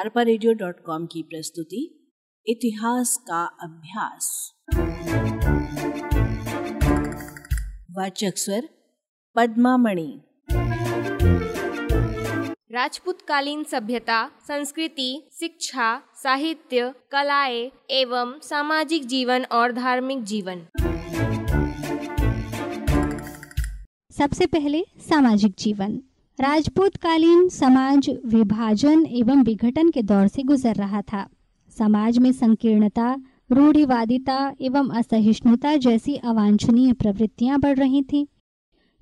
Arpa radio dot com की प्रस्तुति इतिहास का अभ्यास। वाचक स्वर पद्मामणि। राजपूत कालीन सभ्यता संस्कृति शिक्षा साहित्य कलाएँ एवं सामाजिक जीवन और धार्मिक जीवन। सबसे पहले सामाजिक जीवन। राजपूत कालीन समाज विभाजन एवं विघटन के दौर से गुजर रहा था। समाज में संकीर्णता, रूढ़िवादिता एवं असहिष्णुता जैसी अवांछनीय प्रवृत्तियाँ बढ़ रही थीं।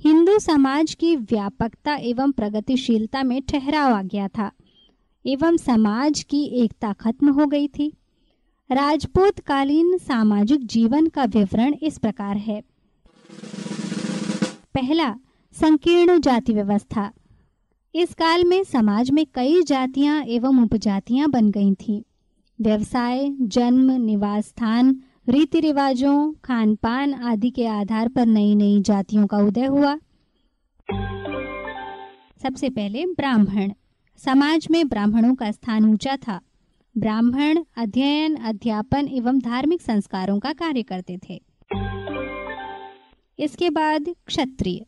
हिंदू समाज की व्यापकता एवं प्रगतिशीलता में ठहराव आ गया था एवं समाज की एकता खत्म हो गई थी। राजपूत कालीन सामाजिक जीवन का विवरण इस प्रकार है। पहला, संकीर्ण जाति व्यवस्था। इस काल में समाज में कई जातियाँ एवं उपजातियाँ बन गई थीं। व्यवसाय, जन्म, निवास स्थान रीति रिवाजों खान पान आदि के आधार पर नई नई जातियों का उदय हुआ। सबसे पहले ब्राह्मण। समाज में ब्राह्मणों का स्थान ऊँचा था। ब्राह्मण अध्ययन, अध्यापन एवं धार्मिक संस्कारों का कार्य करते थे। इसके बाद क्षत्रिय।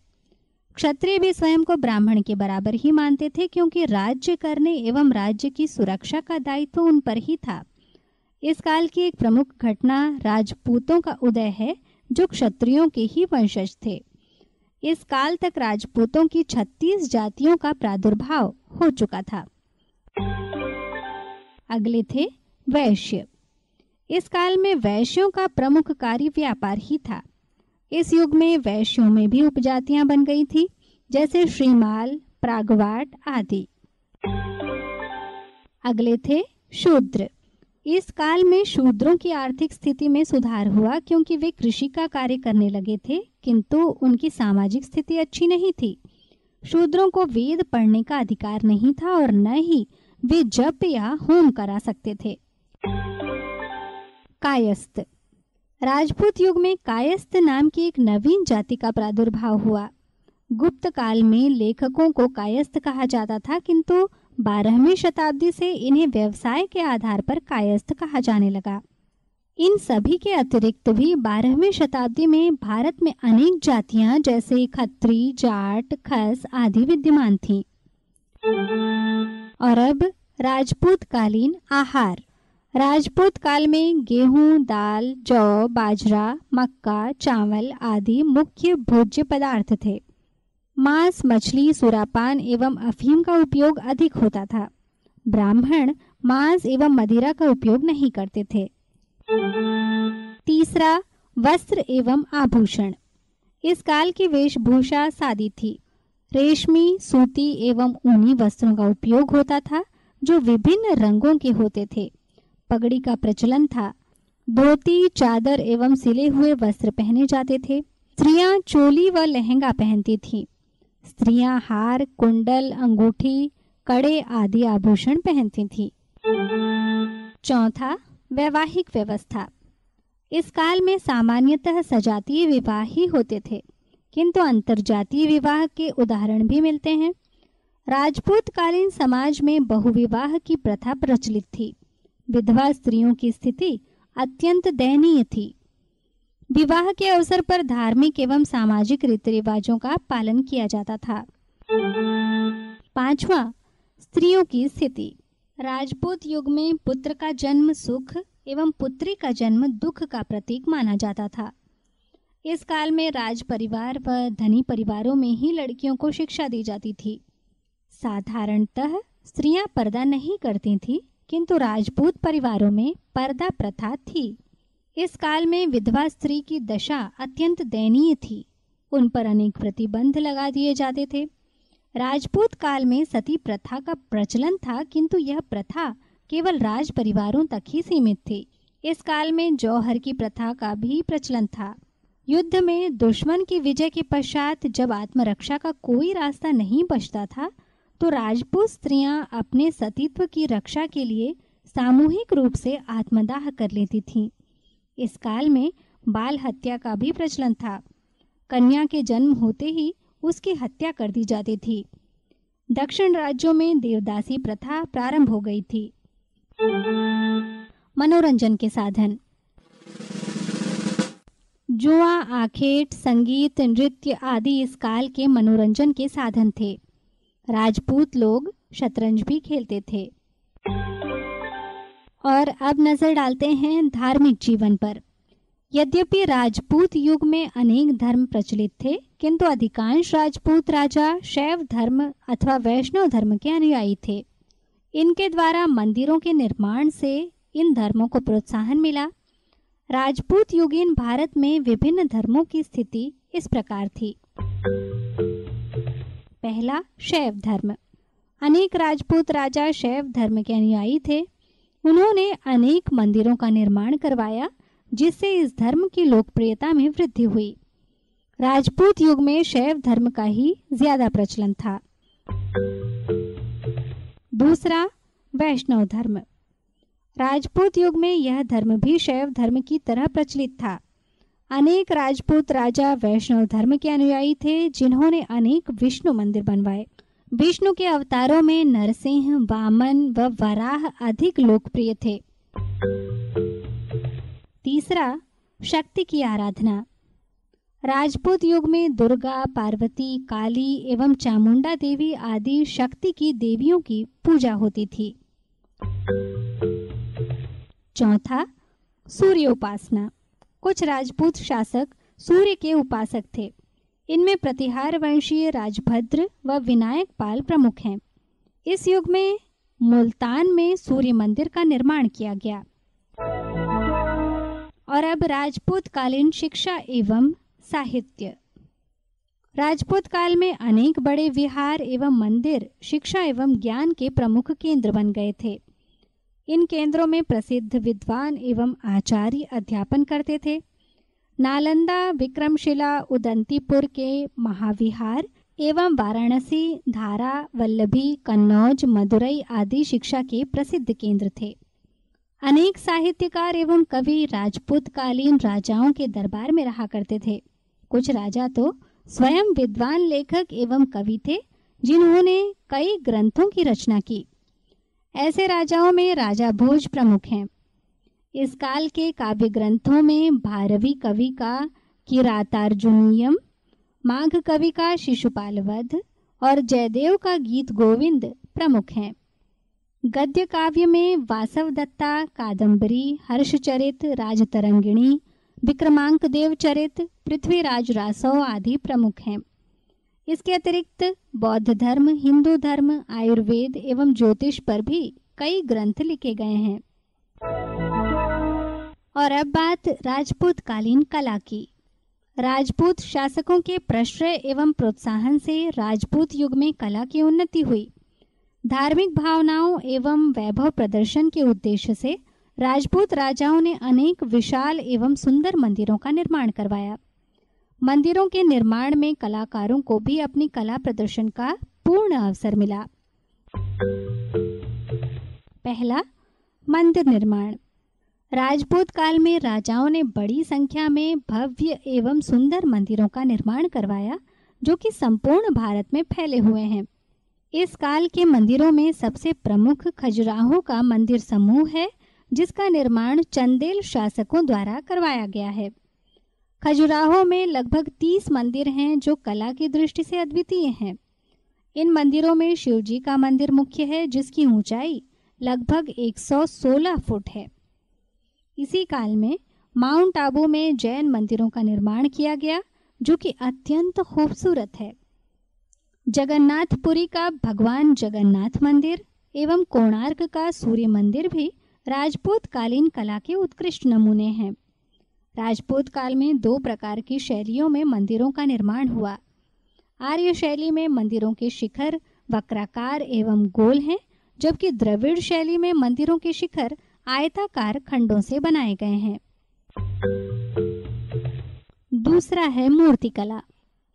क्षत्रिय भी स्वयं को ब्राह्मण के बराबर ही मानते थे, क्योंकि राज्य करने एवं राज्य की सुरक्षा का दायित्व उन पर ही था। इस काल की एक प्रमुख घटना राजपूतों का उदय है, जो क्षत्रियों के ही वंशज थे। इस काल तक राजपूतों की 36 जातियों का प्रादुर्भाव हो चुका था। अगले थे वैश्य। इस काल में वैश्यों का प्रमुख कार्य व्यापार ही था। इस युग में वैश्यों में भी उपजातियाँ बन गई थी, जैसे श्रीमाल, प्रागवाट आदि। अगले थे शूद्र। इस काल में शूद्रों की आर्थिक स्थिति में सुधार हुआ, क्योंकि वे कृषि का कार्य करने लगे थे, किंतु उनकी सामाजिक स्थिति अच्छी नहीं थी। शूद्रों को वेद पढ़ने का अधिकार नहीं था और न ही वे जप या होम करा सकते थे। कायस्थ। राजपूत युग में कायस्थ नाम की एक नवीन जाति का प्रादुर्भाव हुआ। गुप्त काल में लेखकों को कायस्थ कहा जाता था, किंतु बारहवीं शताब्दी से इन्हें व्यवसाय के आधार पर कायस्थ कहा जाने लगा। इन सभी के अतिरिक्त भी बारहवीं शताब्दी में भारत में अनेक जातियाँ, जैसे खत्री, जाट, खस आदि विद्यमान थीं। और अब राजपूत कालीन आहार। राजपूत काल में गेहूँ, दाल, जौ, बाजरा, मक्का, चावल आदि मुख्य भोज्य पदार्थ थे। मांस, मछली, सुरापान एवं अफीम का उपयोग अधिक होता था। ब्राह्मण मांस एवं मदिरा का उपयोग नहीं करते थे। तीसरा, वस्त्र एवं आभूषण। इस काल की वेशभूषा सादी थी। रेशमी, सूती एवं ऊनी वस्त्रों का उपयोग होता था, जो विभिन्न रंगों के होते थे। पगड़ी का प्रचलन था। धोती, चादर एवं सिले हुए वस्त्र पहने जाते थे। स्त्रियाँ चोली व लहंगा पहनती थीं। स्त्रियाँ हार, कुंडल, अंगूठी, कड़े आदि आभूषण पहनती थीं। चौथा, वैवाहिक व्यवस्था। इस काल में सामान्यतः सजातीय विवाह ही होते थे, किंतु अंतरजातीय विवाह के उदाहरण भी मिलते हैं। राजपूत कालीन समाज में बहुविवाह की प्रथा प्रचलित थी। विधवा स्त्रियों की स्थिति अत्यंत दयनीय थी। विवाह के अवसर पर धार्मिक एवं सामाजिक रीति रिवाजों का पालन किया जाता था। पांचवा, स्त्रियों की स्थिति। राजपूत युग में पुत्र का जन्म सुख एवं पुत्री का जन्म दुख का प्रतीक माना जाता था। इस काल में राज परिवार व धनी परिवारों में ही लड़कियों को शिक्षा दी जाती थी। साधारणतः स्त्रियाँ पर्दा नहीं करती थी। किंतु राजपूत परिवारों में पर्दा प्रथा थी। इस काल में विधवा स्त्री की दशा अत्यंत दयनीय थी। उन पर अनेक प्रतिबंध लगा दिए जाते थे। राजपूत काल में सती प्रथा का प्रचलन था, किंतु यह प्रथा केवल राज परिवारों तक ही सीमित थी। इस काल में जौहर की प्रथा का भी प्रचलन था। युद्ध में दुश्मन की विजय के पश्चात जब आत्मरक्षा का कोई रास्ता नहीं बचता था तो राजपूत स्त्रियाँ अपने सतीत्व की रक्षा के लिए सामूहिक रूप से आत्मदाह कर लेती थीं। इस काल में बाल हत्या का भी प्रचलन था। कन्या के जन्म होते ही उसकी हत्या कर दी जाती थी। दक्षिण राज्यों में देवदासी प्रथा प्रारंभ हो गई थी। मनोरंजन के साधन। जुआ, आखेट, संगीत, नृत्य आदि इस काल के मनोरंजन के साधन थे। राजपूत लोग शतरंज भी खेलते थे। और अब नज़र डालते हैं धार्मिक जीवन पर। यद्यपि राजपूत युग में अनेक धर्म प्रचलित थे, किंतु अधिकांश राजपूत राजा शैव धर्म अथवा वैष्णव धर्म के अनुयायी थे। इनके द्वारा मंदिरों के निर्माण से इन धर्मों को प्रोत्साहन मिला। राजपूत युगीन भारत में विभिन्न धर्मों की स्थिति इस प्रकार थी। पहला शैव धर्म। अनेक राजपूत राजा शैव धर्म के अनुयायी थे। उन्होंने अनेक मंदिरों का निर्माण करवाया, जिससे इस धर्म की लोकप्रियता में वृद्धि हुई। राजपूत युग में शैव धर्म का ही ज़्यादा प्रचलन था। दूसरा, वैष्णव धर्म। राजपूत युग में यह धर्म भी शैव धर्म की तरह प्रचलित था। अनेक राजपूत राजा वैष्णव धर्म के अनुयायी थे, जिन्होंने अनेक विष्णु मंदिर बनवाए। विष्णु के अवतारों में नरसिंह, वामन व वराह अधिक लोकप्रिय थे। तीसरा, शक्ति की आराधना। राजपूत युग में दुर्गा, पार्वती, काली एवं चामुंडा देवी आदि शक्ति की देवियों की पूजा होती थी। चौथा सूर्य उपासना कुछ राजपूत शासक सूर्य के उपासक थे। इनमें प्रतिहार वंशीय राजभद्र व विनायक पाल प्रमुख हैं। इस युग में मुल्तान में सूर्य मंदिर का निर्माण किया गया। और अब राजपूत कालीन शिक्षा एवं साहित्य। राजपूत काल में अनेक बड़े विहार एवं मंदिर शिक्षा एवं ज्ञान के प्रमुख केंद्र बन गए थे। इन केंद्रों में प्रसिद्ध विद्वान एवं आचार्य अध्यापन करते थे। नालंदा, विक्रमशिला, उदंतीपुर के महाविहार एवं वाराणसी, धारा, वल्लभी, कन्नौज, मदुरई आदि शिक्षा के प्रसिद्ध केंद्र थे। अनेक साहित्यकार एवं कवि राजपूत कालीन राजाओं के दरबार में रहा करते थे। कुछ राजा तो स्वयं विद्वान लेखक एवं कवि थे, जिन्होंने कई ग्रंथों की रचना की। ऐसे राजाओं में राजा भोज प्रमुख हैं। इस काल के काव्य ग्रंथों में भारवी कवि का किरातार्जुनियम, माघ कवि का शिशुपाल वध और जयदेव का गीत गोविंद प्रमुख हैं। गद्य काव्य में वासव दत्ता कादम्बरी हर्षचरित, राजतरंगिणी विक्रमांक देव चरित, पृथ्वीराज रासव आदि प्रमुख हैं। इसके अतिरिक्त बौद्ध धर्म, हिंदू धर्म, आयुर्वेद एवं ज्योतिष पर भी कई ग्रंथ लिखे गए हैं। और अब बात राजपूत कालीन कला की। राजपूत शासकों के प्रश्रय एवं प्रोत्साहन से राजपूत युग में कला की उन्नति हुई। धार्मिक भावनाओं एवं वैभव प्रदर्शन के उद्देश्य से राजपूत राजाओं ने अनेक विशाल एवं सुंदर मंदिरों का निर्माण करवाया। मंदिरों के निर्माण में कलाकारों को भी अपनी कला प्रदर्शन का पूर्ण अवसर मिला। पहला, मंदिर निर्माण। राजपूत काल में राजाओं ने बड़ी संख्या में भव्य एवं सुंदर मंदिरों का निर्माण करवाया, जो कि संपूर्ण भारत में फैले हुए हैं। इस काल के मंदिरों में सबसे प्रमुख खजुराहो का मंदिर समूह है, जिसका निर्माण चंदेल शासकों द्वारा करवाया गया है। खजुराहो में लगभग तीस मंदिर हैं जो कला की दृष्टि से अद्वितीय हैं। इन मंदिरों में शिव जी का मंदिर मुख्य है, जिसकी ऊंचाई लगभग 116 फुट है। इसी काल में माउंट आबू में जैन मंदिरों का निर्माण किया गया, जो कि अत्यंत खूबसूरत है। जगन्नाथपुरी का भगवान जगन्नाथ मंदिर एवं कोणार्क का सूर्य मंदिर भी राजपूत कालीन कला के उत्कृष्ट नमूने हैं। राजपूत काल में दो प्रकार की शैलियों में मंदिरों का निर्माण हुआ। आर्य शैली में मंदिरों के शिखर वक्राकार एवं गोल हैं, जबकि द्रविड़ शैली में मंदिरों के शिखर आयताकार खंडों से बनाए गए हैं। दूसरा है मूर्तिकला।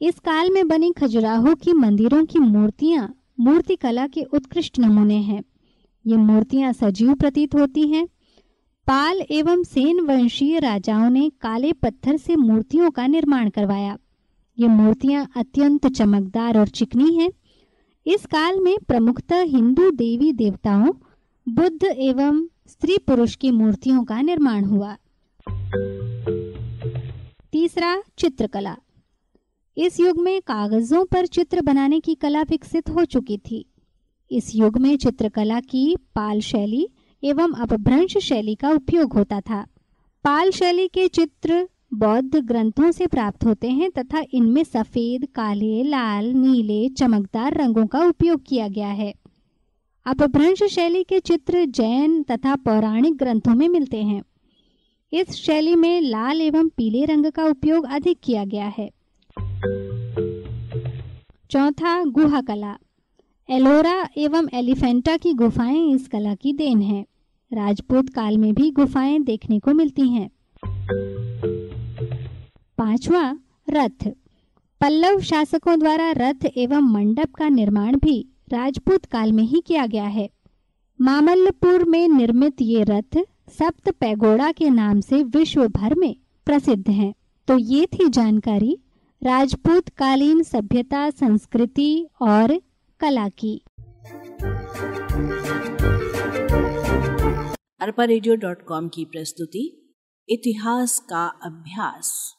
इस काल में बनी खजुराहो की मंदिरों की मूर्तियाँ मूर्तिकला के उत्कृष्ट नमूने हैं। ये मूर्तियाँ सजीव प्रतीत होती हैं पाल एवं सेन वंशीय राजाओं ने काले पत्थर से मूर्तियों का निर्माण करवाया। ये मूर्तियाँ अत्यंत चमकदार और चिकनी हैं। इस काल में प्रमुखतः हिंदू देवी देवताओं, बुद्ध एवं स्त्री पुरुष की मूर्तियों का निर्माण हुआ। तीसरा, चित्रकला। इस युग में कागजों पर चित्र बनाने की कला विकसित हो चुकी थी। इस युग में चित्रकला की पाल शैली एवं अपभ्रंश शैली का उपयोग होता था। पाल शैली के चित्र बौद्ध ग्रंथों से प्राप्त होते हैं तथा इनमें सफ़ेद, काले, लाल, नीले, चमकदार रंगों का उपयोग किया गया है। अपभ्रंश शैली के चित्र जैन तथा पौराणिक ग्रंथों में मिलते हैं। इस शैली में लाल एवं पीले रंग का उपयोग अधिक किया गया है। चौथा, गुहा कला। एलोरा एवं एलिफेंटा की गुफाएँ इस कला की देन है। राजपूत काल में भी गुफाएँ देखने को मिलती हैं। पांचवा, रथ। पल्लव शासकों द्वारा रथ एवं मंडप का निर्माण भी राजपूत काल में ही किया गया है। मामल्लपुर में निर्मित ये रथ सप्त पैगोड़ा के नाम से विश्व भर में प्रसिद्ध हैं। तो ये थी जानकारी राजपूत कालीन सभ्यता, संस्कृति और कला की। अरपा रेडियो डॉट कॉम की प्रस्तुति इतिहास का अभ्यास।